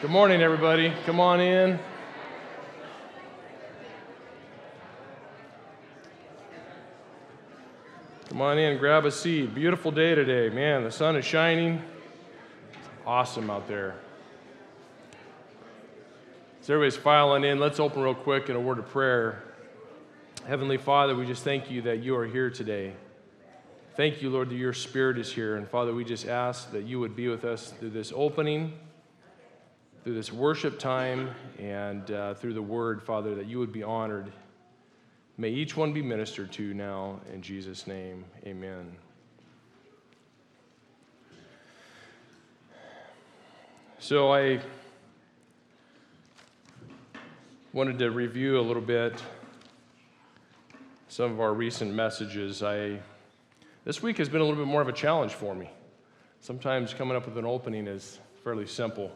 Good morning, everybody. Come on in. Come on in, grab a seat. Beautiful day today. Man, the sun is shining. Awesome out there. So, everybody's filing in. Let's open real quick in a word of prayer. Heavenly Father, we just thank you that you are here today. Thank you, Lord, that your spirit is here. And Father, we just ask that you would be with us through this opening through this worship time and uh, through the word, Father, that you would be honored. May each one be ministered to now in Jesus' name. Amen. So I wanted to review a little bit some of our recent messages. I this week has been a little bit more of a challenge for me. Sometimes coming up with an opening is fairly simple.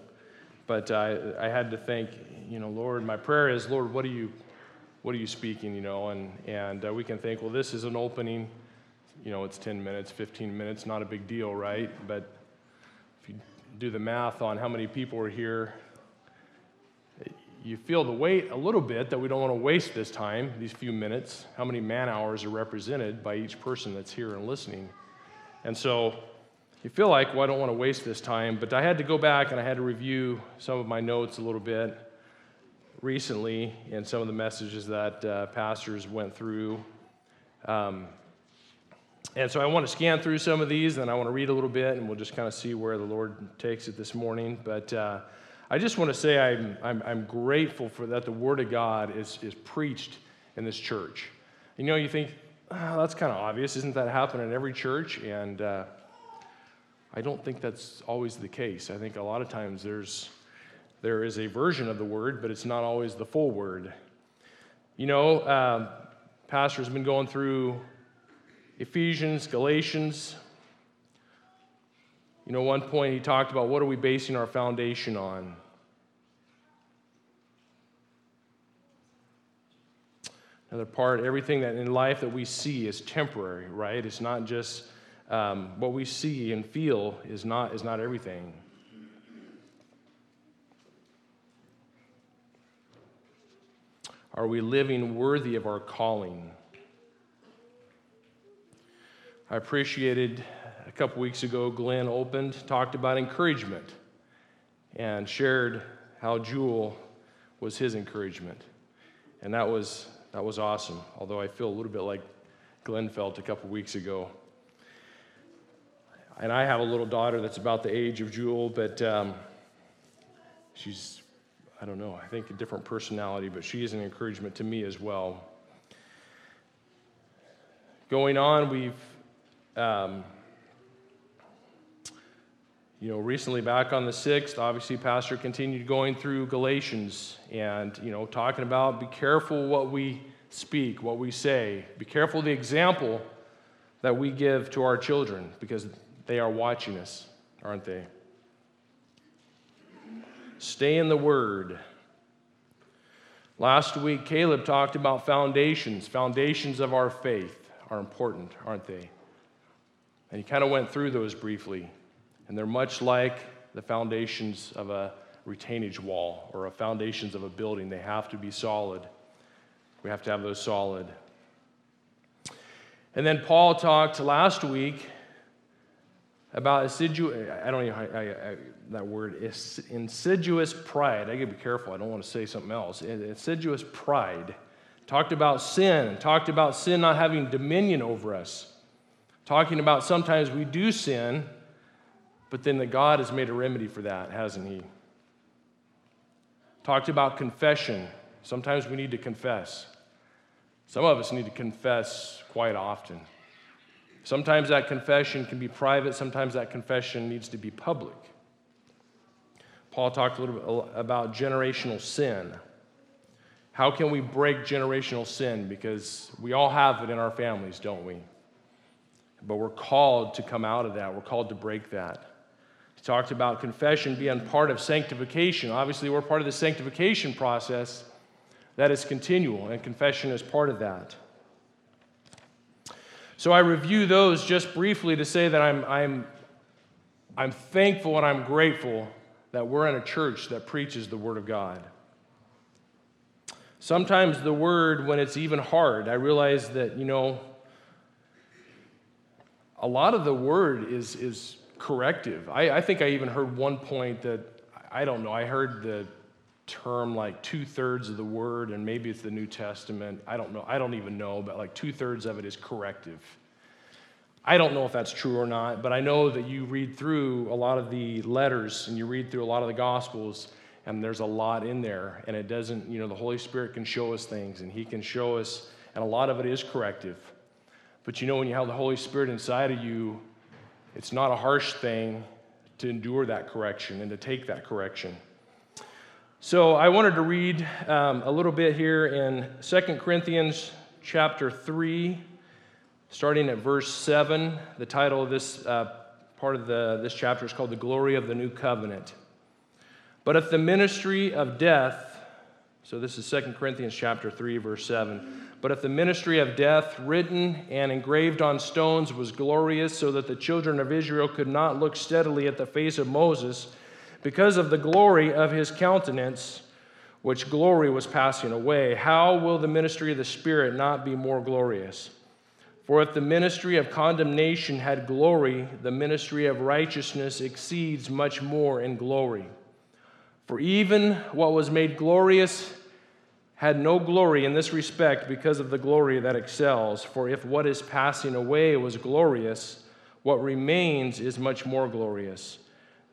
But I, I had to think, you know, Lord, my prayer is, Lord, what are you, what are you speaking, you know? And, and uh, we can think, well, this is an opening. You know, it's 10 minutes, 15 minutes, not a big deal, right? But if you do the math on how many people are here, you feel the weight a little bit that we don't want to waste this time, these few minutes. How many man hours are represented by each person that's here and listening? And so you feel like, well, I don't want to waste this time, but I had to go back and I had to review some of my notes a little bit recently and some of the messages that uh, pastors went through. Um, and so I want to scan through some of these, and I want to read a little bit, and we'll just kind of see where the Lord takes it this morning. But uh, I just want to say I'm, I'm, I'm, grateful for that the Word of God is, is preached in this church. You know, you think, oh, that's kind of obvious. Isn't that happening in every church? And uh, I don't think that's always the case. I think a lot of times there's there is a version of the word, but it's not always the full word. You know, um, pastor's been going through Ephesians, Galatians. You know, one point he talked about what are we basing our foundation on? Another part, everything that in life that we see is temporary, right? It's not just um, what we see and feel is not, is not everything. Are we living worthy of our calling? I appreciated a couple weeks ago, Glenn opened, talked about encouragement, and shared how Jewel was his encouragement. And that was, that was awesome, although I feel a little bit like Glenn felt a couple weeks ago and I have a little daughter that's about the age of Jewel, but um, she's, I don't know, I think a different personality, but she is an encouragement to me as well. Going on, we've, um, you know, recently back on the 6th, obviously, Pastor continued going through Galatians and, you know, talking about be careful what we speak, what we say. Be careful the example that we give to our children because they are watching us, aren't they? Stay in the Word. Last week, Caleb talked about foundations. Foundations of our faith are important, aren't they? And he kind of went through those briefly. And they're much like the foundations of a retainage wall or a foundations of a building. They have to be solid. We have to have those solid. And then Paul talked last week about assiduous, I don't know I, I, that word, insidious pride. I gotta be careful, I don't want to say something else. Insidious pride. Talked about sin, talked about sin not having dominion over us. Talking about sometimes we do sin, but then that God has made a remedy for that, hasn't He? Talked about confession. Sometimes we need to confess. Some of us need to confess quite often. Sometimes that confession can be private, sometimes that confession needs to be public. Paul talked a little bit about generational sin. How can we break generational sin? Because we all have it in our families, don't we? But we're called to come out of that, we're called to break that. He talked about confession being part of sanctification. Obviously, we're part of the sanctification process that is continual, and confession is part of that. So I review those just briefly to say that I'm, I'm, I'm thankful and I'm grateful that we're in a church that preaches the Word of God. Sometimes the Word, when it's even hard, I realize that, you know, a lot of the Word is, is corrective. I, I think I even heard one point that, I don't know, I heard the term like two thirds of the Word, and maybe it's the New Testament. I don't know. I don't even know, but like two thirds of it is corrective. I don't know if that's true or not, but I know that you read through a lot of the letters and you read through a lot of the Gospels, and there's a lot in there. And it doesn't, you know, the Holy Spirit can show us things and He can show us, and a lot of it is corrective. But you know, when you have the Holy Spirit inside of you, it's not a harsh thing to endure that correction and to take that correction. So I wanted to read um, a little bit here in 2 Corinthians chapter 3 starting at verse 7. The title of this uh, part of the, this chapter is called The Glory of the New Covenant. But if the ministry of death, so this is 2 Corinthians chapter 3, verse 7. But if the ministry of death, written and engraved on stones, was glorious, so that the children of Israel could not look steadily at the face of Moses because of the glory of his countenance, which glory was passing away, how will the ministry of the Spirit not be more glorious? For if the ministry of condemnation had glory, the ministry of righteousness exceeds much more in glory. For even what was made glorious had no glory in this respect because of the glory that excels. For if what is passing away was glorious, what remains is much more glorious.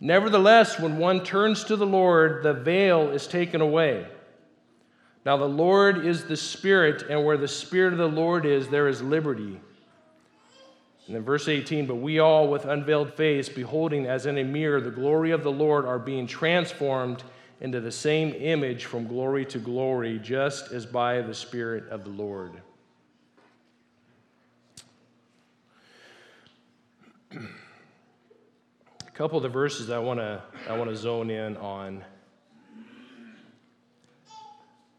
Nevertheless, when one turns to the Lord, the veil is taken away. Now, the Lord is the Spirit, and where the Spirit of the Lord is, there is liberty. And then verse 18, but we all with unveiled face, beholding as in a mirror the glory of the Lord, are being transformed into the same image from glory to glory, just as by the Spirit of the Lord. Couple of the verses I want to I want to zone in on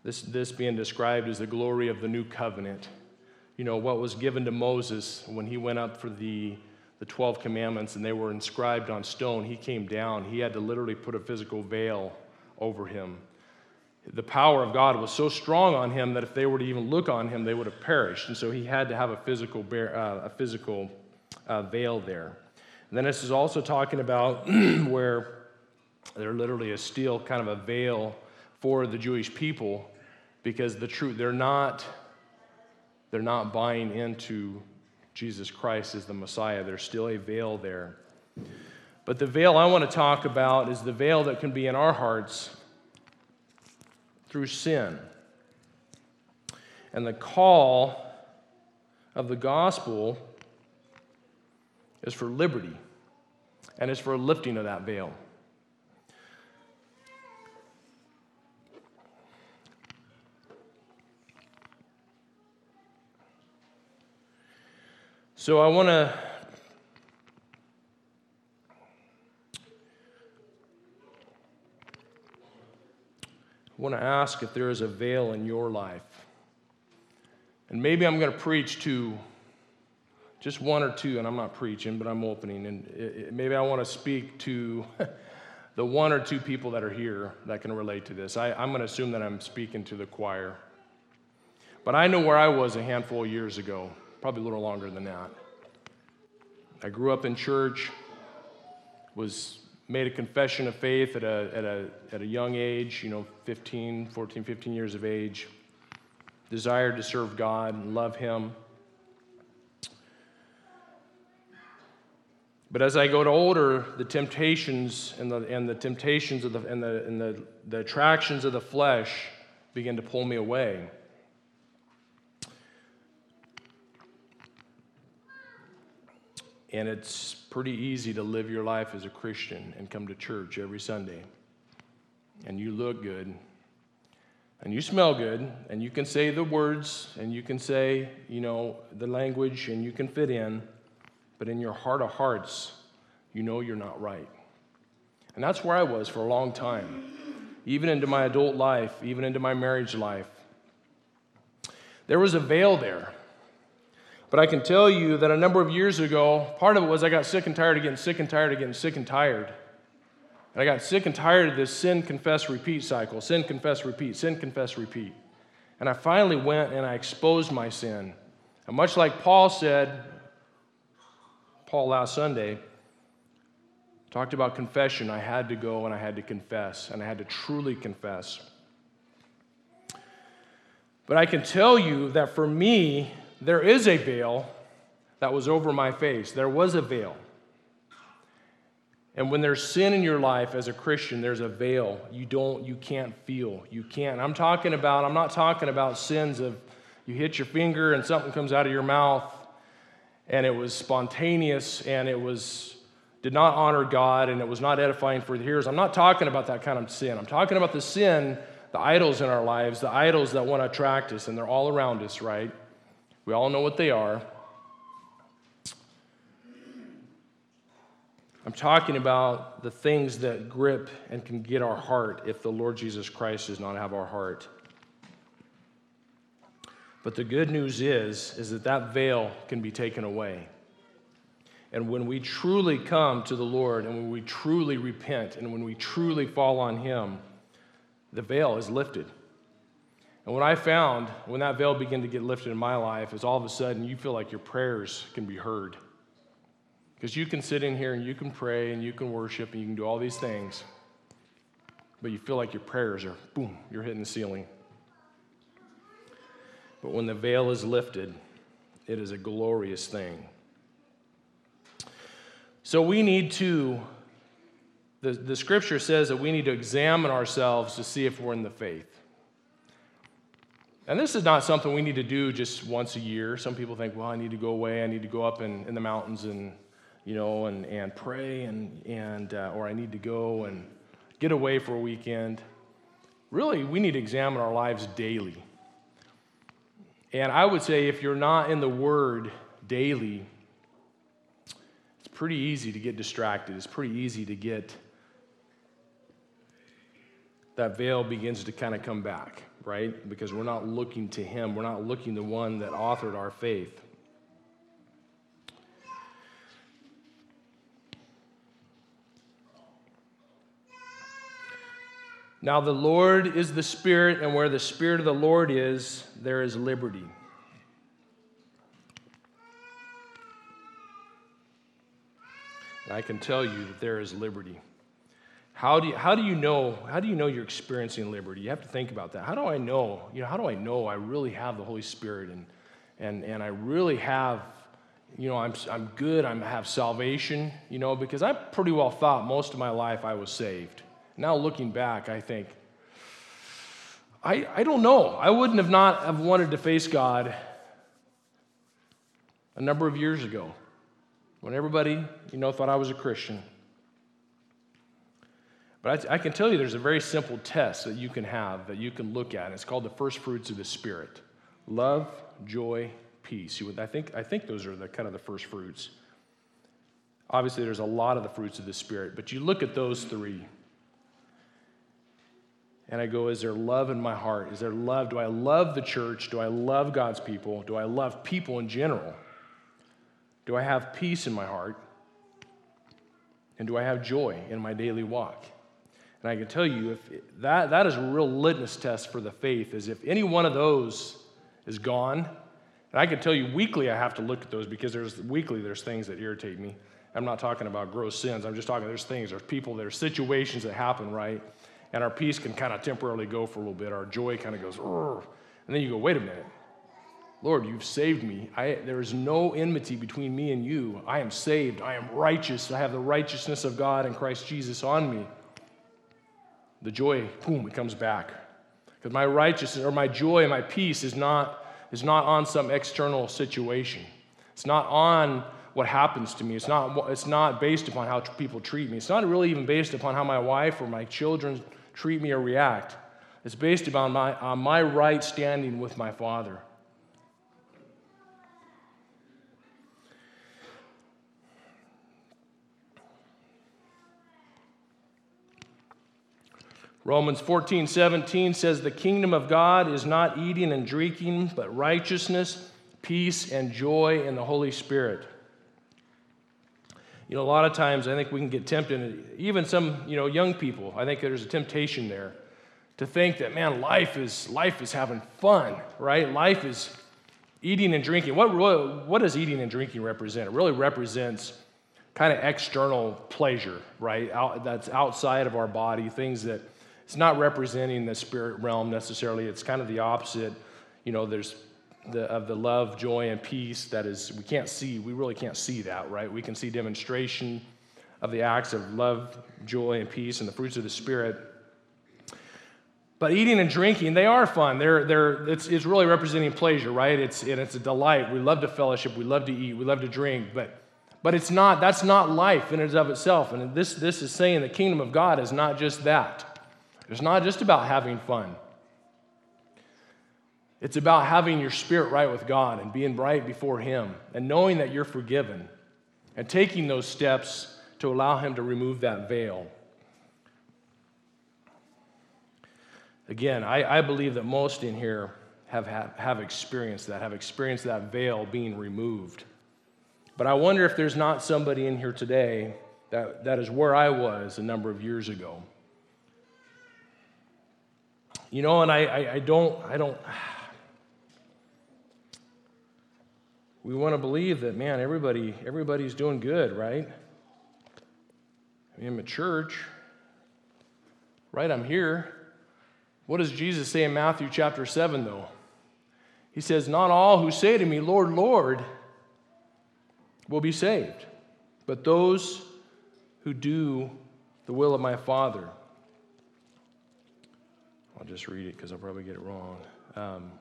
this, this being described as the glory of the new covenant. You know, what was given to Moses when he went up for the, the 12 commandments and they were inscribed on stone, he came down. He had to literally put a physical veil over him. The power of God was so strong on him that if they were to even look on him, they would have perished. And so he had to have a physical, bear, uh, a physical uh, veil there. And then this is also talking about where there literally is still kind of a veil for the Jewish people because the truth they're not they're not buying into Jesus Christ as the Messiah. There's still a veil there. But the veil I want to talk about is the veil that can be in our hearts through sin. And the call of the gospel is for liberty and it's for lifting of that veil. So I want to want to ask if there is a veil in your life. And maybe I'm going to preach to just one or two, and I'm not preaching, but I'm opening. And it, it, maybe I want to speak to the one or two people that are here that can relate to this. I, I'm going to assume that I'm speaking to the choir. But I know where I was a handful of years ago probably a little longer than that. I grew up in church, was made a confession of faith at a, at a, at a young age, you know, 15, 14, 15 years of age, desired to serve God and love Him. But as I got older, the temptations and the, and the temptations of the, and, the, and the, the attractions of the flesh began to pull me away. And it's pretty easy to live your life as a Christian and come to church every Sunday. and you look good and you smell good and you can say the words and you can say, you know, the language and you can fit in, but in your heart of hearts, you know you're not right. And that's where I was for a long time, even into my adult life, even into my marriage life. There was a veil there. But I can tell you that a number of years ago, part of it was I got sick and tired of getting sick and tired of getting sick and tired. And I got sick and tired of this sin, confess, repeat cycle sin, confess, repeat, sin, confess, repeat. And I finally went and I exposed my sin. And much like Paul said, Paul last Sunday, talked about confession. I had to go and I had to confess, and I had to truly confess. But I can tell you that for me, there is a veil that was over my face. There was a veil. And when there's sin in your life as a Christian, there's a veil you don't, you can't feel. You can't. I'm talking about, I'm not talking about sins of you hit your finger and something comes out of your mouth and it was spontaneous and it was did not honor God and it was not edifying for the hearers. I'm not talking about that kind of sin. I'm talking about the sin, the idols in our lives, the idols that want to attract us, and they're all around us, right? We all know what they are. I'm talking about the things that grip and can get our heart if the Lord Jesus Christ does not have our heart. But the good news is is that that veil can be taken away. And when we truly come to the Lord and when we truly repent and when we truly fall on him, the veil is lifted. And what I found when that veil began to get lifted in my life is all of a sudden you feel like your prayers can be heard. Because you can sit in here and you can pray and you can worship and you can do all these things, but you feel like your prayers are, boom, you're hitting the ceiling. But when the veil is lifted, it is a glorious thing. So we need to, the, the scripture says that we need to examine ourselves to see if we're in the faith. And this is not something we need to do just once a year. Some people think, well, I need to go away, I need to go up in, in the mountains and you know, and, and pray, and, and, uh, or I need to go and get away for a weekend. Really, we need to examine our lives daily. And I would say if you're not in the Word daily, it's pretty easy to get distracted. It's pretty easy to get that veil begins to kind of come back, right? Because we're not looking to Him, we're not looking to one that authored our faith. Now, the Lord is the Spirit, and where the Spirit of the Lord is, there is liberty. And I can tell you that there is liberty. How do, you, how do you know how do you know you're experiencing liberty you have to think about that how do i know you know how do i know i really have the holy spirit and and and i really have you know i'm, I'm good i have salvation you know because i pretty well thought most of my life i was saved now looking back, I think, I, I don't know. I wouldn't have not have wanted to face God a number of years ago when everybody, you know, thought I was a Christian. But I, I, can tell you there's a very simple test that you can have that you can look at. It's called the first fruits of the Spirit love, joy, peace. You would, I, think, I think those are the kind of the first fruits. Obviously, there's a lot of the fruits of the Spirit, but you look at those three and I go, Is there love in my heart? Is there love? Do I love the church? Do I love God's people? Do I love people in general? Do I have peace in my heart? And do I have joy in my daily walk? And I can tell you, if that, that is a real litmus test for the faith, is if any one of those is gone, and I can tell you weekly I have to look at those because there's weekly there's things that irritate me. I'm not talking about gross sins. I'm just talking there's things, there's people, there's situations that happen, right? And our peace can kind of temporarily go for a little bit. Our joy kind of goes, and then you go, wait a minute. Lord, you've saved me. I, there is no enmity between me and you. I am saved. I am righteous. I have the righteousness of God and Christ Jesus on me. The joy, boom, it comes back. Because my righteousness or my joy my peace is not, is not on some external situation. It's not on what happens to me. It's not, it's not based upon how people treat me. It's not really even based upon how my wife or my children treat me or react. It's based upon my, on my right standing with my Father. Romans 14, 17 says, The kingdom of God is not eating and drinking, but righteousness, peace, and joy in the Holy Spirit. You know, a lot of times I think we can get tempted, even some, you know, young people, I think there's a temptation there to think that, man, life is, life is having fun, right? Life is eating and drinking. What, what does eating and drinking represent? It really represents kind of external pleasure, right? Out, that's outside of our body, things that it's not representing the spirit realm necessarily. It's kind of the opposite. You know, there's the, of the love, joy, and peace that is, we can't see, we really can't see that, right? We can see demonstration of the acts of love, joy, and peace and the fruits of the Spirit. But eating and drinking, they are fun. They're, they're, it's, it's really representing pleasure, right? It's, and it's a delight. We love to fellowship, we love to eat, we love to drink, but, but it's not, that's not life in and of itself. And this, this is saying the kingdom of God is not just that. It's not just about having fun. It's about having your spirit right with God and being right before Him and knowing that you're forgiven and taking those steps to allow Him to remove that veil. Again, I, I believe that most in here have, have, have experienced that, have experienced that veil being removed. But I wonder if there's not somebody in here today that, that is where I was a number of years ago. You know, and I, I, I don't, I don't, we want to believe that, man, everybody, everybody's doing good, right? I I'm a church, right? I'm here. What does Jesus say in Matthew chapter 7, though? He says, Not all who say to me, Lord, Lord, will be saved, but those who do the will of my Father. I'll just read it because I'll probably get it wrong. Um,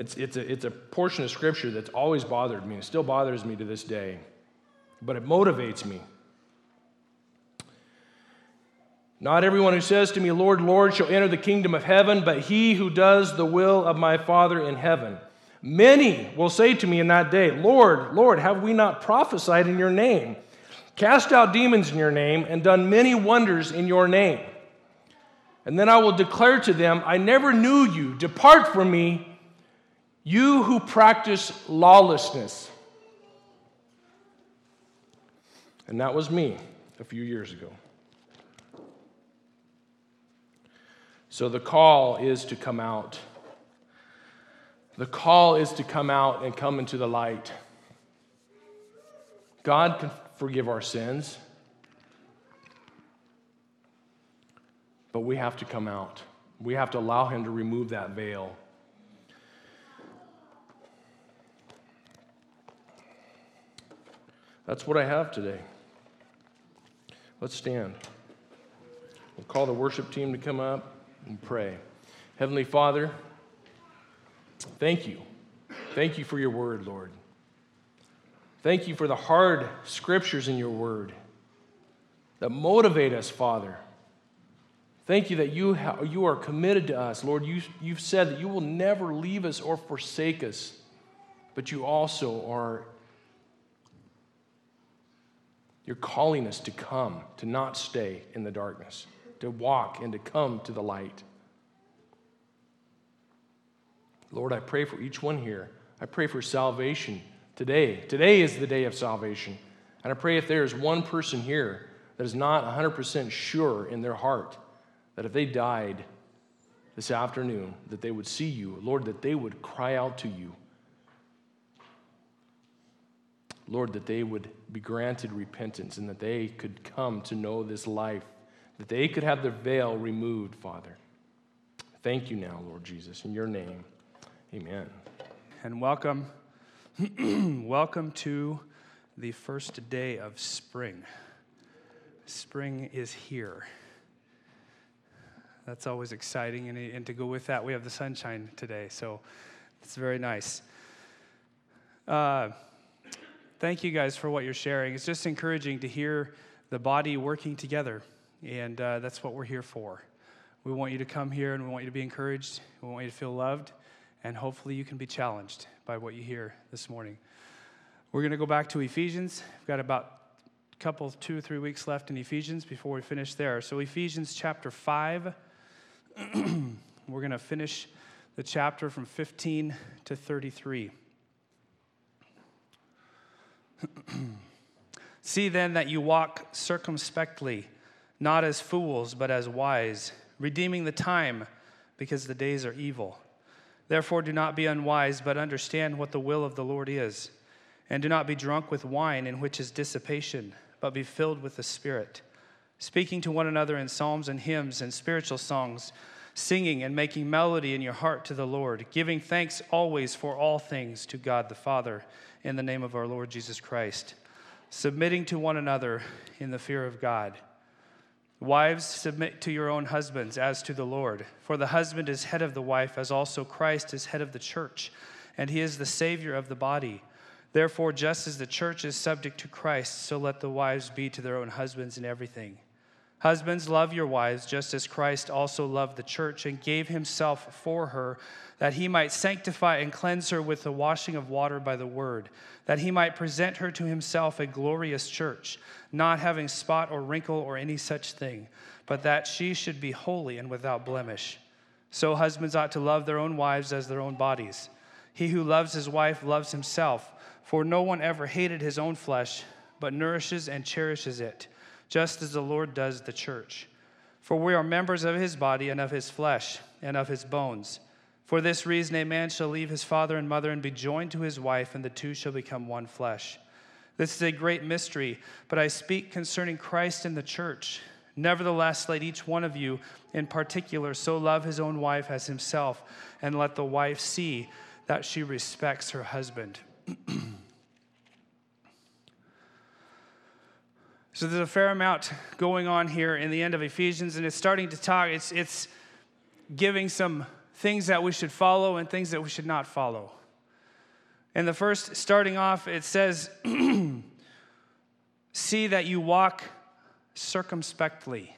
it's, it's, a, it's a portion of scripture that's always bothered me. It still bothers me to this day, but it motivates me. Not everyone who says to me, Lord, Lord, shall enter the kingdom of heaven, but he who does the will of my Father in heaven. Many will say to me in that day, Lord, Lord, have we not prophesied in your name? cast out demons in your name, and done many wonders in your name. And then I will declare to them, I never knew you. Depart from me, you who practice lawlessness. And that was me a few years ago. So the call is to come out. The call is to come out and come into the light. God can forgive our sins. But we have to come out. We have to allow Him to remove that veil. That's what I have today. Let's stand. We'll call the worship team to come up and pray. Heavenly Father, thank you. Thank you for your word, Lord. Thank you for the hard scriptures in your word that motivate us, Father. Thank you that you, ha- you are committed to us. Lord, you, you've said that you will never leave us or forsake us, but you also are you're calling us to come, to not stay in the darkness, to walk and to come to the light. Lord, I pray for each one here. I pray for salvation today. Today is the day of salvation. And I pray if there is one person here that is not 100% sure in their heart that if they died this afternoon, that they would see you, Lord, that they would cry out to you. Lord, that they would be granted repentance and that they could come to know this life, that they could have their veil removed, Father. Thank you now, Lord Jesus. In your name, amen. And welcome Welcome to the first day of spring. Spring is here. That's always exciting. And, and to go with that, we have the sunshine today. So it's very nice. Uh, thank you guys for what you're sharing. It's just encouraging to hear the body working together. And uh, that's what we're here for. We want you to come here and we want you to be encouraged. We want you to feel loved. And hopefully you can be challenged by what you hear this morning. We're going to go back to Ephesians. We've got about a couple, two or three weeks left in Ephesians before we finish there. So, Ephesians chapter 5, we're going to finish the chapter from 15 to 33. See then that you walk circumspectly, not as fools, but as wise, redeeming the time, because the days are evil. Therefore, do not be unwise, but understand what the will of the Lord is. And do not be drunk with wine, in which is dissipation, but be filled with the Spirit, speaking to one another in psalms and hymns and spiritual songs, singing and making melody in your heart to the Lord, giving thanks always for all things to God the Father, in the name of our Lord Jesus Christ submitting to one another in the fear of God. Wives, submit to your own husbands as to the Lord. For the husband is head of the wife, as also Christ is head of the church, and he is the Savior of the body. Therefore, just as the church is subject to Christ, so let the wives be to their own husbands in everything. Husbands, love your wives, just as Christ also loved the church and gave himself for her, that he might sanctify and cleanse her with the washing of water by the word, that he might present her to himself a glorious church, not having spot or wrinkle or any such thing, but that she should be holy and without blemish. So husbands ought to love their own wives as their own bodies. He who loves his wife loves himself, for no one ever hated his own flesh, but nourishes and cherishes it just as the Lord does the church. For we are members of his body and of his flesh and of his bones. For this reason, a man shall leave his father and mother and be joined to his wife, and the two shall become one flesh. This is a great mystery, but I speak concerning Christ and the church. Nevertheless, let each one of you in particular so love his own wife as himself, and let the wife see that she respects her husband. So there's a fair amount going on here in the end of Ephesians, and it's starting to talk, it's, it's giving some things that we should follow and things that we should not follow. And the first, starting off, it says, See that you walk circumspectly.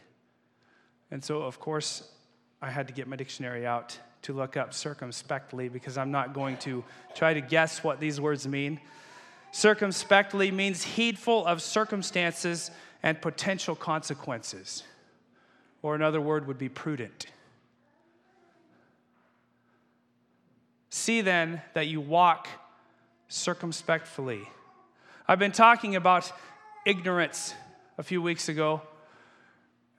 And so, of course, I had to get my dictionary out to look up circumspectly because I'm not going to try to guess what these words mean. Circumspectly means heedful of circumstances and potential consequences. Or another word would be prudent. See then that you walk circumspectly. I've been talking about ignorance a few weeks ago.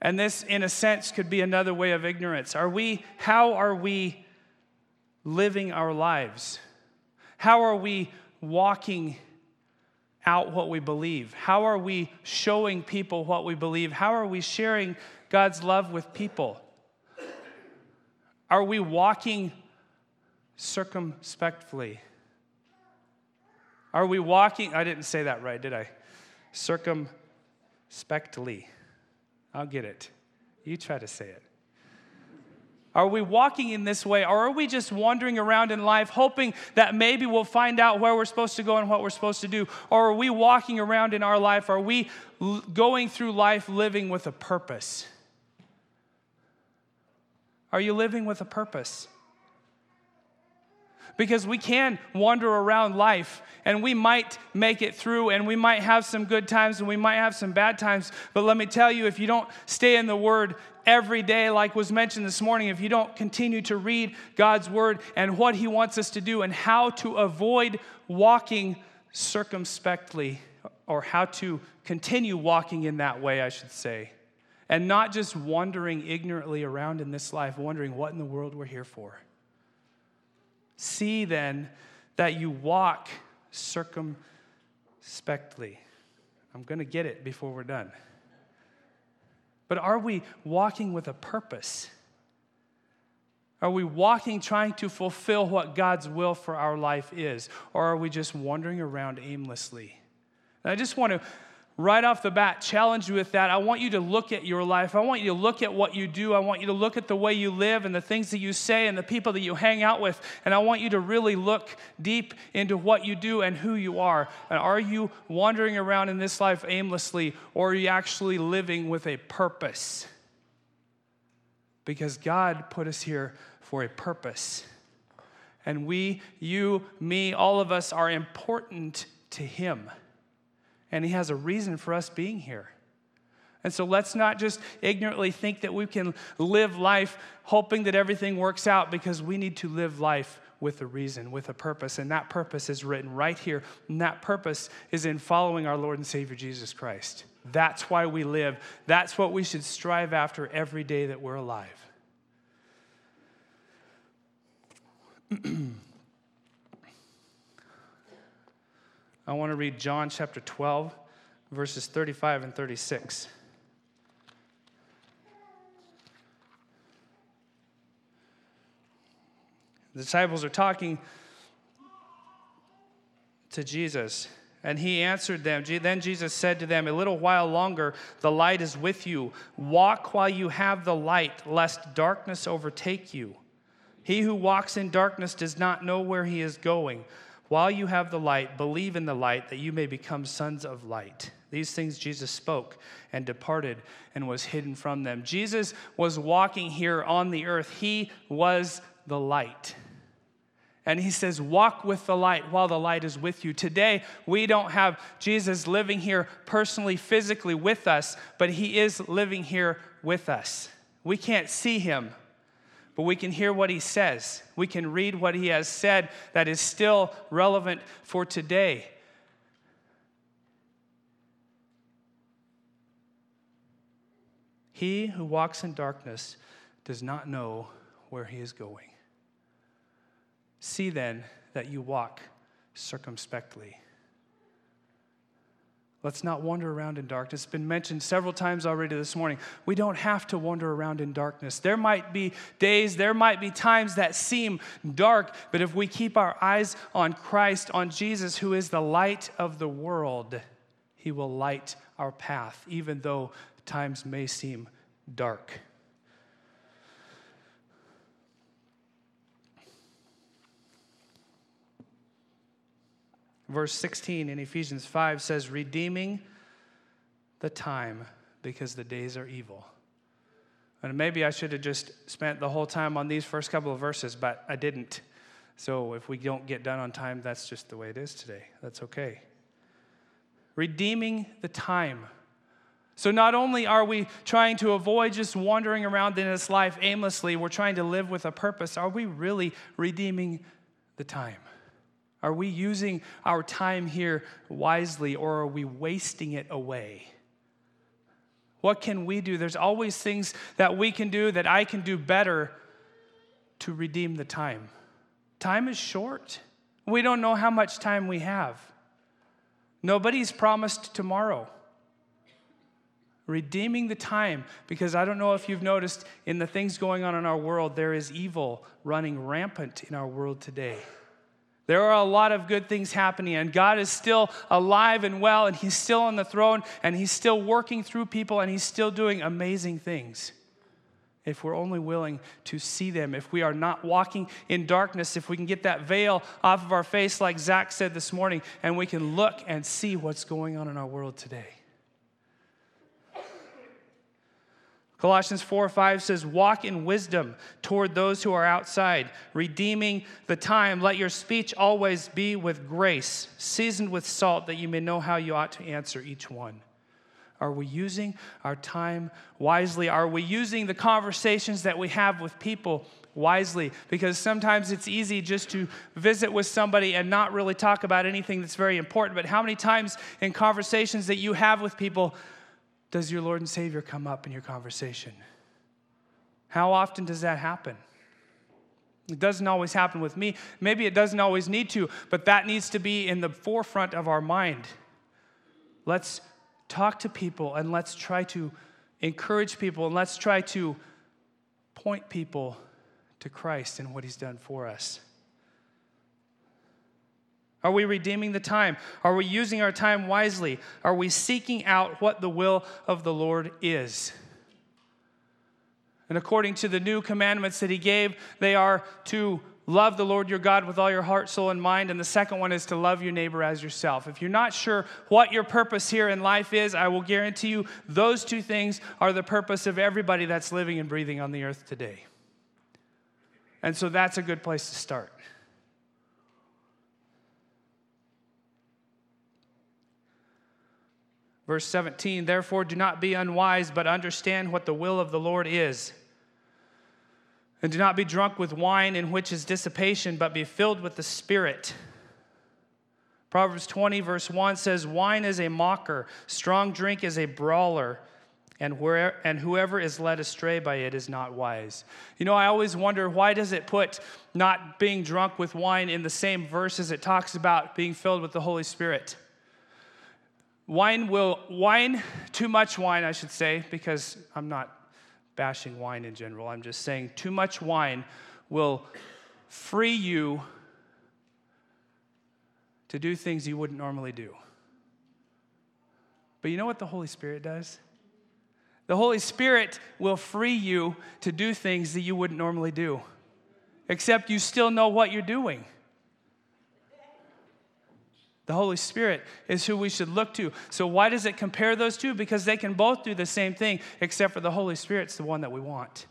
And this, in a sense, could be another way of ignorance. Are we, how are we living our lives? How are we walking out what we believe? How are we showing people what we believe? How are we sharing God's love with people? Are we walking circumspectly? Are we walking? I didn't say that right, did I? Circumspectly. I'll get it. You try to say it. Are we walking in this way, or are we just wandering around in life hoping that maybe we'll find out where we're supposed to go and what we're supposed to do? Or are we walking around in our life? Are we going through life living with a purpose? Are you living with a purpose? Because we can wander around life and we might make it through and we might have some good times and we might have some bad times. But let me tell you, if you don't stay in the Word every day, like was mentioned this morning, if you don't continue to read God's Word and what He wants us to do and how to avoid walking circumspectly or how to continue walking in that way, I should say, and not just wandering ignorantly around in this life, wondering what in the world we're here for. See then that you walk circumspectly. I'm going to get it before we're done. But are we walking with a purpose? Are we walking trying to fulfill what God's will for our life is? Or are we just wandering around aimlessly? And I just want to right off the bat challenge you with that. I want you to look at your life. I want you to look at what you do. I want you to look at the way you live and the things that you say and the people that you hang out with. And I want you to really look deep into what you do and who you are. And are you wandering around in this life aimlessly or are you actually living with a purpose? Because God put us here for a purpose. And we, you, me, all of us are important to Him and He has a reason for us being here. And so let's not just ignorantly think that we can live life hoping that everything works out because we need to live life with a reason, with a purpose. And that purpose is written right here. And that purpose is in following our Lord and Savior Jesus Christ. That's why we live. That's what we should strive after every day that we're alive. I want to read John chapter 12, verses 35 and 36. The disciples are talking to Jesus, and he answered them. Then Jesus said to them, A little while longer, the light is with you. Walk while you have the light, lest darkness overtake you. He who walks in darkness does not know where he is going. While you have the light, believe in the light that you may become sons of light. These things Jesus spoke and departed and was hidden from them. Jesus was walking here on the earth. He was the light. And he says, Walk with the light while the light is with you. Today, we don't have Jesus living here personally, physically with us, but he is living here with us. We can't see him, but we can hear what he says. We can read what he has said that is still relevant for today. He who walks in darkness does not know where he is going. See then that you walk circumspectly. Let's not wander around in darkness. It's been mentioned several times already this morning. We don't have to wander around in darkness. There might be days, there might be times that seem dark, but if we keep our eyes on Christ, on Jesus, who is the light of the world, he will light our path, even though times may seem dark. Verse 16 in Ephesians 5 says, redeeming the time because the days are evil. And maybe I should have just spent the whole time on these first couple of verses, but I didn't. So if we don't get done on time, that's just the way it is today. That's okay. Redeeming the time. So not only are we trying to avoid just wandering around in this life aimlessly, we're trying to live with a purpose. Are we really redeeming the time? Are we using our time here wisely or are we wasting it away? What can we do? There's always things that we can do that I can do better to redeem the time. Time is short. We don't know how much time we have. Nobody's promised tomorrow. Redeeming the time, because I don't know if you've noticed in the things going on in our world, there is evil running rampant in our world today. There are a lot of good things happening, and God is still alive and well, and He's still on the throne, and He's still working through people, and He's still doing amazing things. If we're only willing to see them, if we are not walking in darkness, if we can get that veil off of our face, like Zach said this morning, and we can look and see what's going on in our world today. Colossians 4 5 says, Walk in wisdom toward those who are outside, redeeming the time. Let your speech always be with grace, seasoned with salt, that you may know how you ought to answer each one. Are we using our time wisely? Are we using the conversations that we have with people wisely? Because sometimes it's easy just to visit with somebody and not really talk about anything that's very important. But how many times in conversations that you have with people, does your Lord and Savior come up in your conversation? How often does that happen? It doesn't always happen with me. Maybe it doesn't always need to, but that needs to be in the forefront of our mind. Let's talk to people and let's try to encourage people and let's try to point people to Christ and what He's done for us. Are we redeeming the time? Are we using our time wisely? Are we seeking out what the will of the Lord is? And according to the new commandments that he gave, they are to love the Lord your God with all your heart, soul, and mind. And the second one is to love your neighbor as yourself. If you're not sure what your purpose here in life is, I will guarantee you those two things are the purpose of everybody that's living and breathing on the earth today. And so that's a good place to start. Verse 17, therefore do not be unwise, but understand what the will of the Lord is. And do not be drunk with wine in which is dissipation, but be filled with the Spirit. Proverbs 20, verse 1 says, Wine is a mocker, strong drink is a brawler, and, where, and whoever is led astray by it is not wise. You know, I always wonder why does it put not being drunk with wine in the same verse as it talks about being filled with the Holy Spirit? Wine will, wine, too much wine, I should say, because I'm not bashing wine in general. I'm just saying too much wine will free you to do things you wouldn't normally do. But you know what the Holy Spirit does? The Holy Spirit will free you to do things that you wouldn't normally do, except you still know what you're doing. The Holy Spirit is who we should look to. So, why does it compare those two? Because they can both do the same thing, except for the Holy Spirit's the one that we want.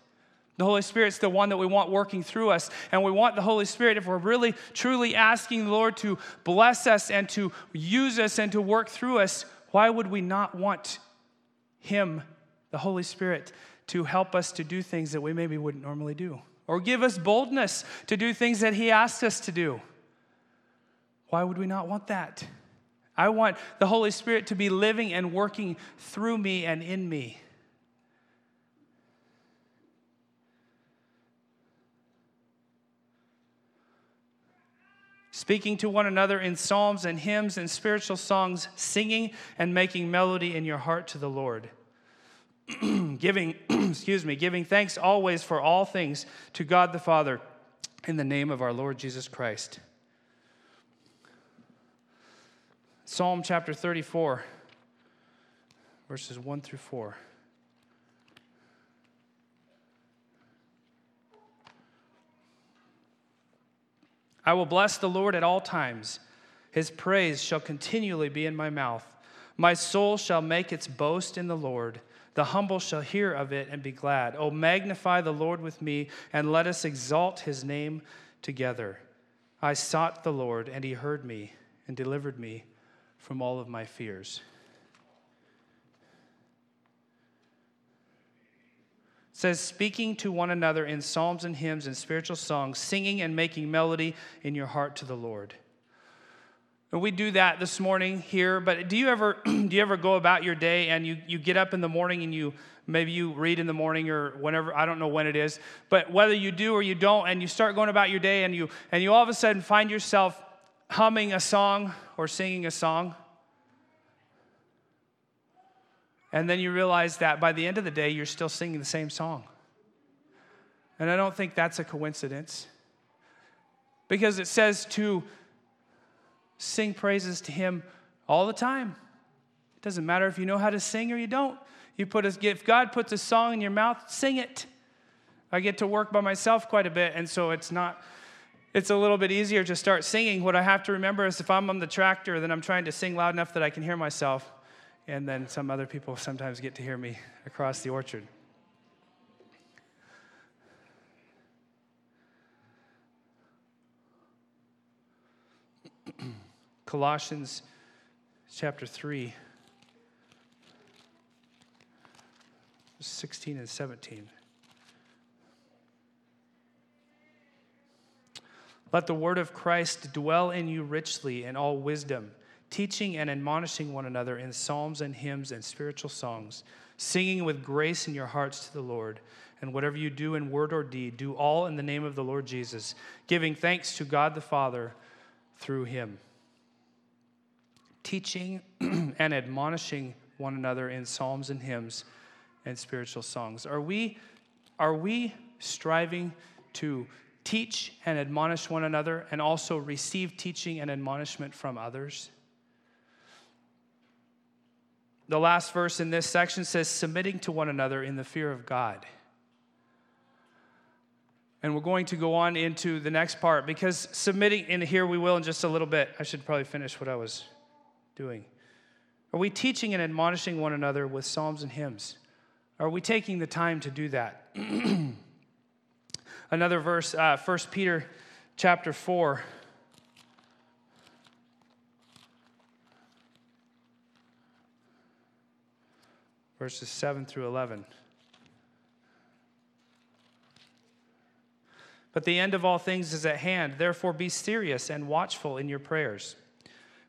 The Holy Spirit's the one that we want working through us. And we want the Holy Spirit, if we're really, truly asking the Lord to bless us and to use us and to work through us, why would we not want Him, the Holy Spirit, to help us to do things that we maybe wouldn't normally do? Or give us boldness to do things that He asked us to do? Why would we not want that? I want the Holy Spirit to be living and working through me and in me. Speaking to one another in psalms and hymns and spiritual songs, singing and making melody in your heart to the Lord. giving, excuse me, giving thanks always for all things to God the Father in the name of our Lord Jesus Christ Psalm chapter 34, verses 1 through 4. I will bless the Lord at all times. His praise shall continually be in my mouth. My soul shall make its boast in the Lord. The humble shall hear of it and be glad. Oh, magnify the Lord with me, and let us exalt his name together. I sought the Lord, and he heard me and delivered me from all of my fears. It says, speaking to one another in psalms and hymns and spiritual songs, singing and making melody in your heart to the Lord. And we do that this morning here, but do you ever do you ever go about your day and you, you get up in the morning and you maybe you read in the morning or whenever I don't know when it is, but whether you do or you don't, and you start going about your day and you and you all of a sudden find yourself humming a song or singing a song. And then you realize that by the end of the day, you're still singing the same song. And I don't think that's a coincidence. Because it says to sing praises to Him all the time. It doesn't matter if you know how to sing or you don't. You put a, if God puts a song in your mouth, sing it. I get to work by myself quite a bit, and so it's not it's a little bit easier to start singing. What I have to remember is if I'm on the tractor, then I'm trying to sing loud enough that I can hear myself. And then some other people sometimes get to hear me across the orchard. Colossians chapter 3, 16 and 17. Let the word of Christ dwell in you richly in all wisdom, teaching and admonishing one another in psalms and hymns and spiritual songs, singing with grace in your hearts to the Lord. And whatever you do in word or deed, do all in the name of the Lord Jesus, giving thanks to God the Father through him. Teaching and admonishing one another in psalms and hymns and spiritual songs. Are we, are we striving to teach and admonish one another, and also receive teaching and admonishment from others. The last verse in this section says, submitting to one another in the fear of God. And we're going to go on into the next part because submitting, and here we will in just a little bit. I should probably finish what I was doing. Are we teaching and admonishing one another with psalms and hymns? Are we taking the time to do that? Another verse, uh, 1 Peter chapter 4. Verses 7 through 11. But the end of all things is at hand. Therefore, be serious and watchful in your prayers.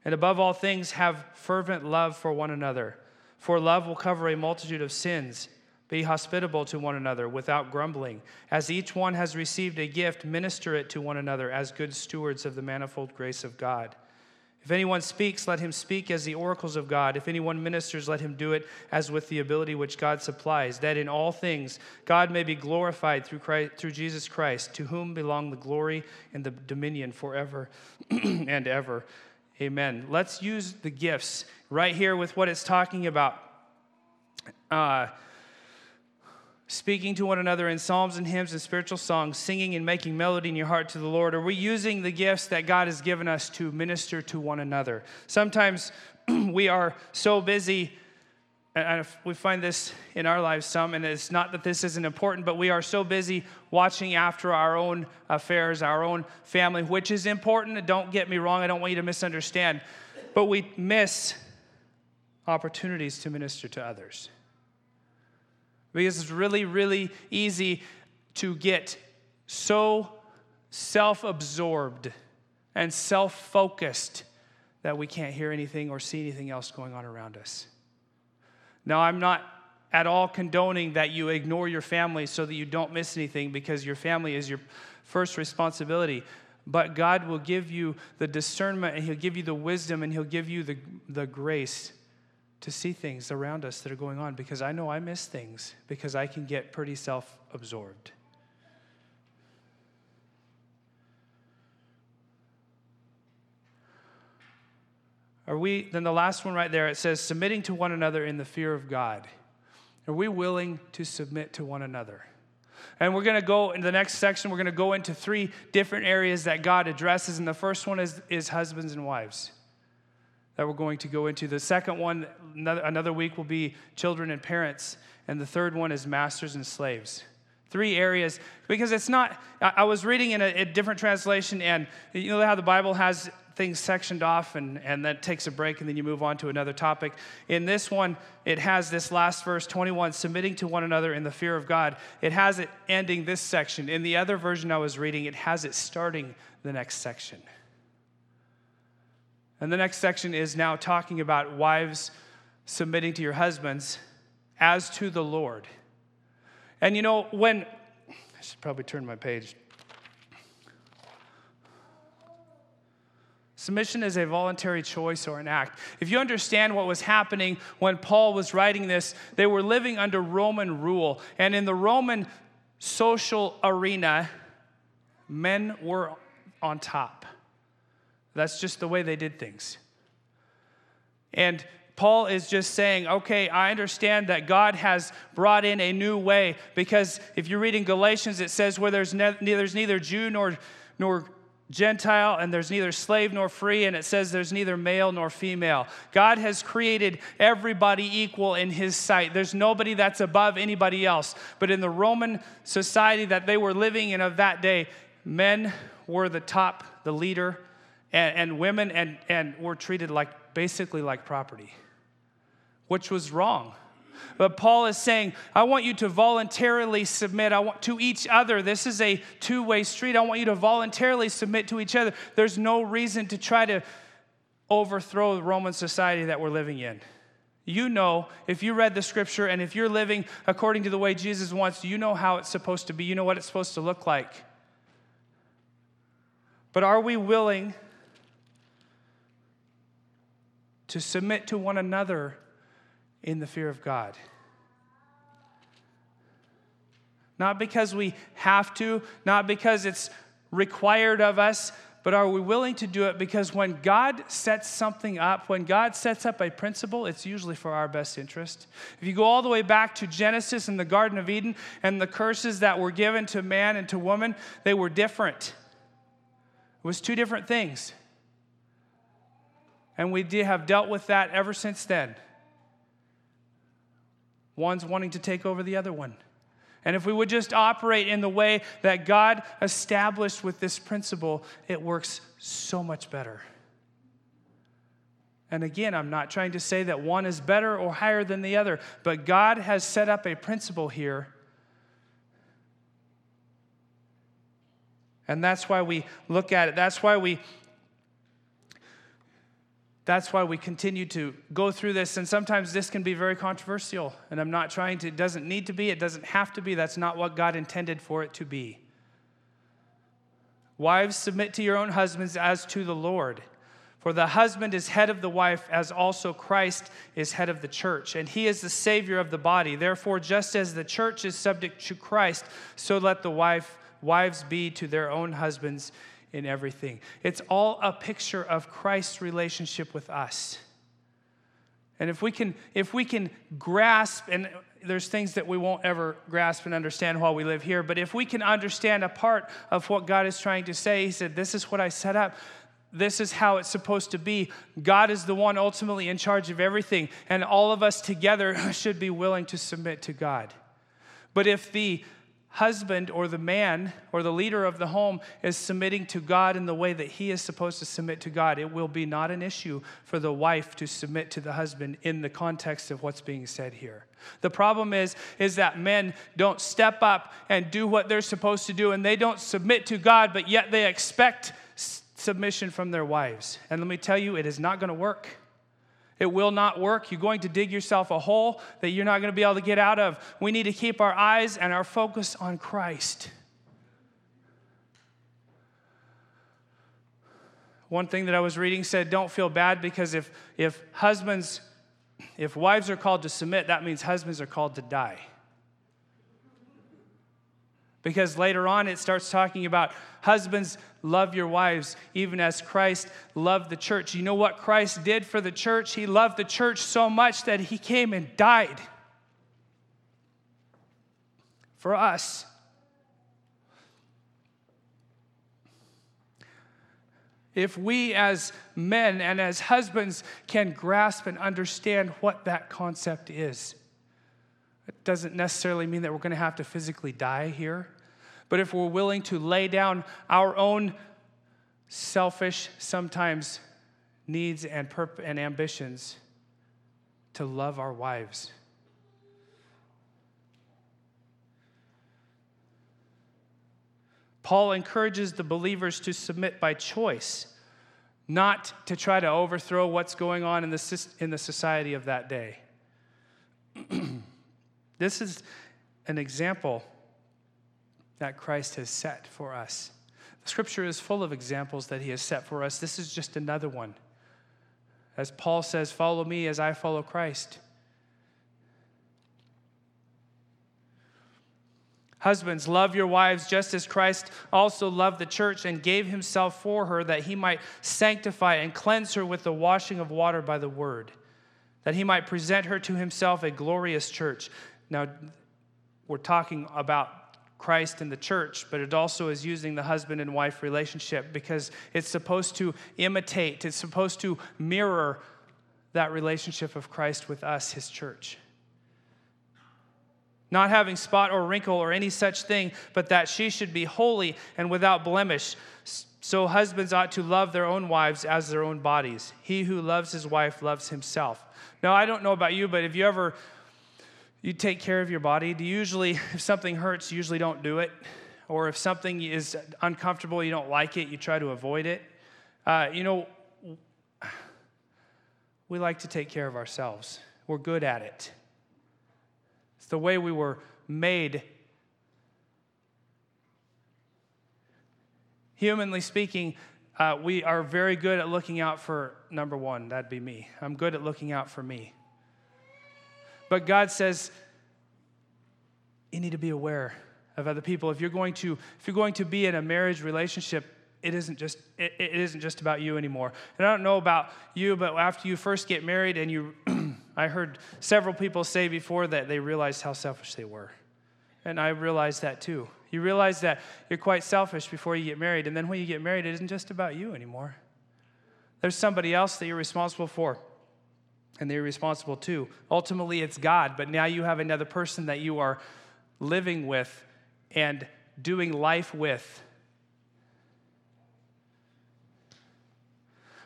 And above all things, have fervent love for one another, for love will cover a multitude of sins. Be hospitable to one another without grumbling. As each one has received a gift, minister it to one another as good stewards of the manifold grace of God. If anyone speaks, let him speak as the oracles of God. If anyone ministers, let him do it as with the ability which God supplies, that in all things God may be glorified through, Christ, through Jesus Christ, to whom belong the glory and the dominion forever and ever. Amen. Let's use the gifts right here with what it's talking about. Uh, speaking to one another in psalms and hymns and spiritual songs, singing and making melody in your heart to the Lord? Are we using the gifts that God has given us to minister to one another? Sometimes we are so busy, and we find this in our lives some, and it's not that this isn't important, but we are so busy watching after our own affairs, our own family, which is important. Don't get me wrong, I don't want you to misunderstand, but we miss opportunities to minister to others because it's really, really easy to get so self absorbed and self focused that we can't hear anything or see anything else going on around us. Now, I'm not at all condoning that you ignore your family so that you don't miss anything because your family is your first responsibility. But God will give you the discernment and He'll give you the wisdom and He'll give you the, the grace to see things around us that are going on because I know I miss things because I can get pretty self absorbed. Are we, then the last one right there, it says, submitting to one another in the fear of God. Are we willing to submit to one another? And we're going to go in the next section, we're going to go into three different areas that God addresses. And the first one is, is husbands and wives that we're going to go into. The second one, another, week, will be children and parents. And the third one is masters and slaves. Three areas, because it's not, I, I was reading in a, a, different translation, and you know how the Bible has things sectioned off and, and that takes a break and then you move on to another topic. In this one, it has this last verse 21 submitting to one another in the fear of God. It has it ending this section. In the other version I was reading, it has it starting the next section. And the next section is now talking about wives submitting to your husbands as to the Lord. And you know, when, I should probably turn my page. Submission is a voluntary choice or an act. If you understand what was happening when Paul was writing this, they were living under Roman rule. And in the Roman social arena, men were on top. That's just the way they did things. And Paul is just saying, okay, I understand that God has brought in a new way because if you're reading Galatians, it says where there's, ne- there's neither Jew nor, nor Gentile, and there's neither slave nor free, and it says there's neither male nor female. God has created everybody equal in His sight. There's nobody that's above anybody else. But in the Roman society that they were living in of that day, men were the top, the leader, and, and women and, and were treated like basically like property, which was wrong. But Paul is saying, I want you to voluntarily submit I want, to each other. This is a two way street. I want you to voluntarily submit to each other. There's no reason to try to overthrow the Roman society that we're living in. You know, if you read the scripture and if you're living according to the way Jesus wants, you know how it's supposed to be. You know what it's supposed to look like. But are we willing to submit to one another in the fear of God. Not because we have to, not because it's required of us, but are we willing to do it? Because when God sets something up, when God sets up a principle, it's usually for our best interest. If you go all the way back to Genesis and the Garden of Eden and the curses that were given to man and to woman, they were different. It was two different things. And we have dealt with that ever since then. One's wanting to take over the other one. And if we would just operate in the way that God established with this principle, it works so much better. And again, I'm not trying to say that one is better or higher than the other, but God has set up a principle here. And that's why we look at it. That's why we that's why we continue to go through this. And sometimes this can be very controversial. And I'm not trying to, it doesn't need to be, it doesn't have to be. That's not what God intended for it to be. Wives, submit to your own husbands as to the Lord. For the husband is head of the wife, as also Christ is head of the church, and he is the Savior of the body. Therefore, just as the church is subject to Christ, so let the wife, wives be to their own husbands in everything. It's all a picture of Christ's relationship with us. And if we can, if we can grasp, and there's things that we won't ever grasp and understand while we live here, but if we can understand a part of what God is trying to say, He said, This is what I set up. This is how it's supposed to be. God is the one ultimately in charge of everything, and all of us together should be willing to submit to God. But if the husband or the man or the leader of the home is submitting to God in the way that he is supposed to submit to God, it will be not an issue for the wife to submit to the husband in the context of what's being said here. The problem is is that men don't step up and do what they're supposed to do and they don't submit to God, but yet they expect submission from their wives. And let me tell you, it is not going to work. It will not work. You're going to dig yourself a hole that you're not going to be able to get out of. We need to keep our eyes and our focus on Christ. One thing that I was reading said, don't feel bad because if, if husbands, if wives are called to submit, that means husbands are called to die. Because later on it starts talking about husbands, love your wives, even as Christ loved the church. You know what Christ did for the church? He loved the church so much that he came and died for us. If we as men and as husbands can grasp and understand what that concept is, it doesn't necessarily mean that we're going to have to physically die here. But if we're willing to lay down our own selfish, sometimes needs and, perp- and ambitions to love our wives. Paul encourages the believers to submit by choice, not to try to overthrow what's going on in the, in the society of that day. this is an example that Christ has set for us. The scripture is full of examples that he has set for us. This is just another one. As Paul says, Follow me as I follow Christ. Husbands, love your wives just as Christ also loved the church and gave himself for her that he might sanctify and cleanse her with the washing of water by the word, that he might present her to himself a glorious church. Now, we're talking about Christ and the church, but it also is using the husband and wife relationship because it's supposed to imitate, it's supposed to mirror that relationship of Christ with us, his church. Not having spot or wrinkle or any such thing, but that she should be holy and without blemish. So husbands ought to love their own wives as their own bodies. He who loves his wife loves himself. Now, I don't know about you, but have you ever you take care of your body. Do you usually, if something hurts, you usually don't do it? Or if something is uncomfortable, you don't like it, you try to avoid it? Uh, you know, we like to take care of ourselves. We're good at it. It's the way we were made. Humanly speaking, uh, we are very good at looking out for number one, that'd be me. I'm good at looking out for me. But God says, you need to be aware of other people. If you're going to, if you're going to be in a marriage relationship, it isn't just it, it isn't just about you anymore. And I don't know about you, but after you first get married and you I heard several people say before that they realized how selfish they were. And I realized that too. You realize that you're quite selfish before you get married, and then when you get married, it isn't just about you anymore. There's somebody else that you're responsible for, and they're responsible too. Ultimately, it's God, but now you have another person that you are living with and doing life with.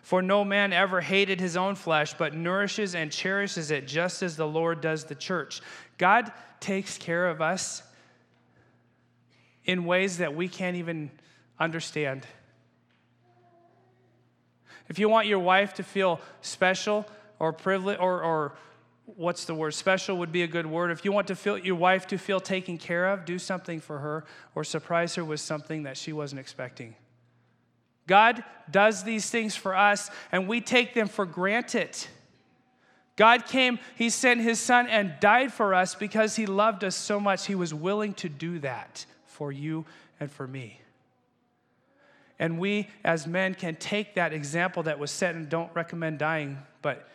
For no man ever hated his own flesh, but nourishes and cherishes it just as the Lord does the church. God takes care of us in ways that we can't even understand. If you want your wife to feel special or privileged, or, or what's the word? Special would be a good word. If you want to feel your wife to feel taken care of, do something for her or surprise her with something that she wasn't expecting. God does these things for us, and we take them for granted. God came, He sent His Son and died for us because He loved us so much, He was willing to do that for you and for me. And we, as men, can take that example that was set and don't recommend dying, but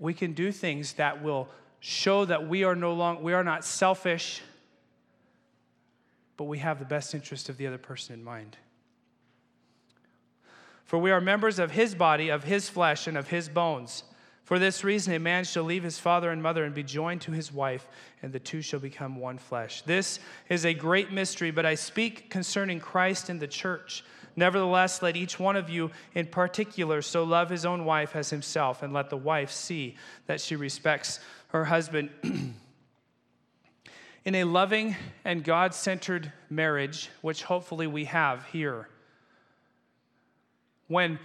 we can do things that will show that we are no longer, we are not selfish, but we have the best interest of the other person in mind. For we are members of his body, of his flesh, and of his bones. For this reason, a man shall leave his father and mother and be joined to his wife, and the two shall become one flesh. This is a great mystery, but I speak concerning Christ and the church. Nevertheless, let each one of you in particular so love his own wife as himself, and let the wife see that she respects her husband. in a loving and God centered marriage, which hopefully we have here, when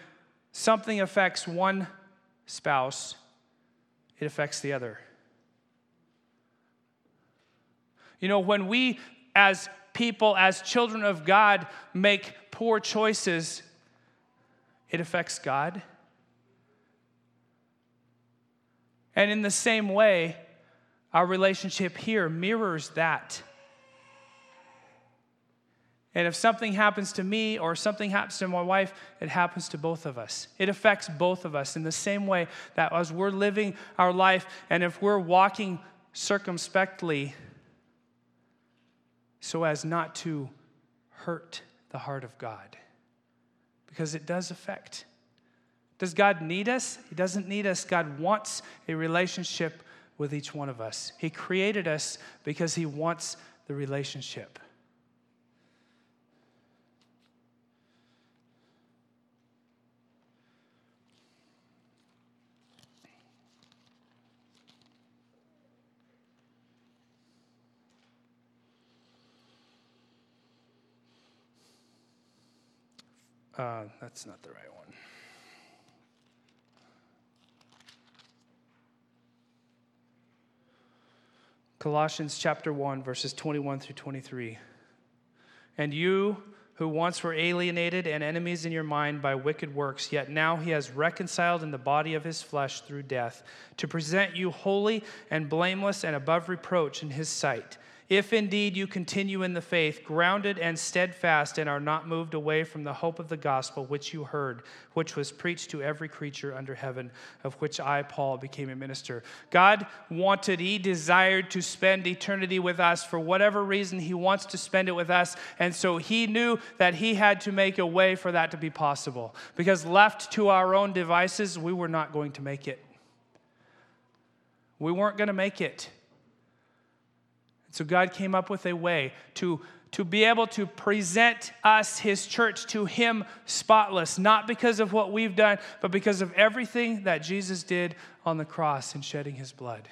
something affects one spouse, it affects the other. You know, when we as people, as children of God, make poor choices, it affects God. And in the same way, our relationship here mirrors that. And if something happens to me or something happens to my wife, it happens to both of us. It affects both of us in the same way that as we're living our life and if we're walking circumspectly so as not to hurt the heart of God. Because it does affect. Does God need us? He doesn't need us. God wants a relationship with each one of us. He created us because He wants the relationship. Uh, that's not the right one. Colossians chapter 1, verses 21 through 23. And you who once were alienated and enemies in your mind by wicked works, yet now he has reconciled in the body of his flesh through death, to present you holy and blameless and above reproach in his sight if indeed you continue in the faith, grounded and steadfast, and are not moved away from the hope of the gospel which you heard, which was preached to every creature under heaven, of which I, Paul, became a minister. God wanted, He desired to spend eternity with us for whatever reason He wants to spend it with us. And so He knew that He had to make a way for that to be possible. Because left to our own devices, we were not going to make it. We weren't going to make it. So God came up with a way to, to be able to present us, his church, to him spotless, not because of what we've done, but because of everything that Jesus did on the cross and shedding his blood.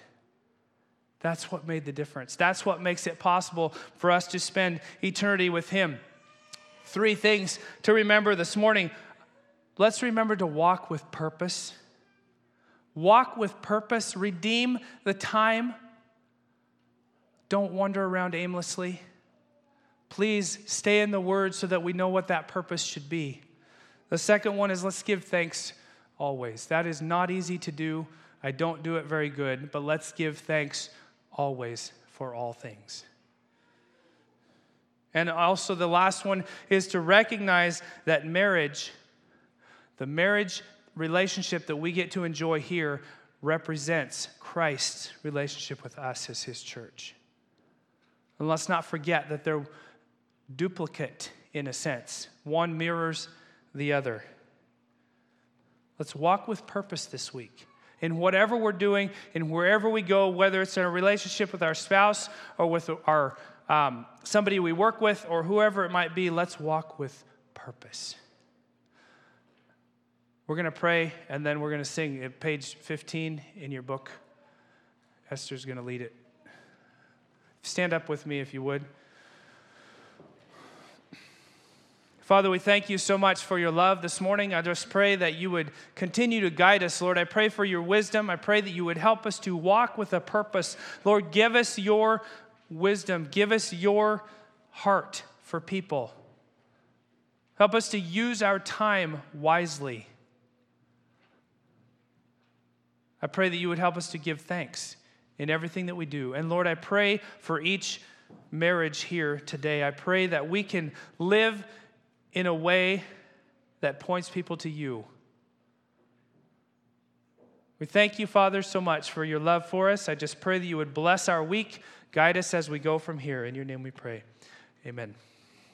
That's what made the difference. That's what makes it possible for us to spend eternity with him. Three things to remember this morning. Let's remember to walk with purpose. Walk with purpose, redeem the time don't wander around aimlessly. Please stay in the Word so that we know what that purpose should be. The second one is let's give thanks always. That is not easy to do. I don't do it very good, but let's give thanks always for all things. And also, the last one is to recognize that marriage, the marriage relationship that we get to enjoy here, represents Christ's relationship with us as his church. And let's not forget that they're duplicate in a sense, one mirrors the other. Let's walk with purpose this week. In whatever we're doing, in wherever we go, whether it's in a relationship with our spouse or with our um, somebody we work with or whoever it might be, let's walk with purpose. We're going to pray and then we're going to sing at page 15 in your book. Esther's going to lead it. Stand up with me if you would. Father, we thank you so much for your love this morning. I just pray that you would continue to guide us, Lord. I pray for your wisdom. I pray that you would help us to walk with a purpose. Lord, give us your wisdom. Give us your heart for people. Help us to use our time wisely. I pray that you would help us to give thanks in everything that we do. And Lord, I pray for each marriage here today. I pray that we can live in a way that points people to you. We thank you, Father, so much for your love for us. I just pray that you would bless our week, guide us as we go from here. In your name we pray. Amen.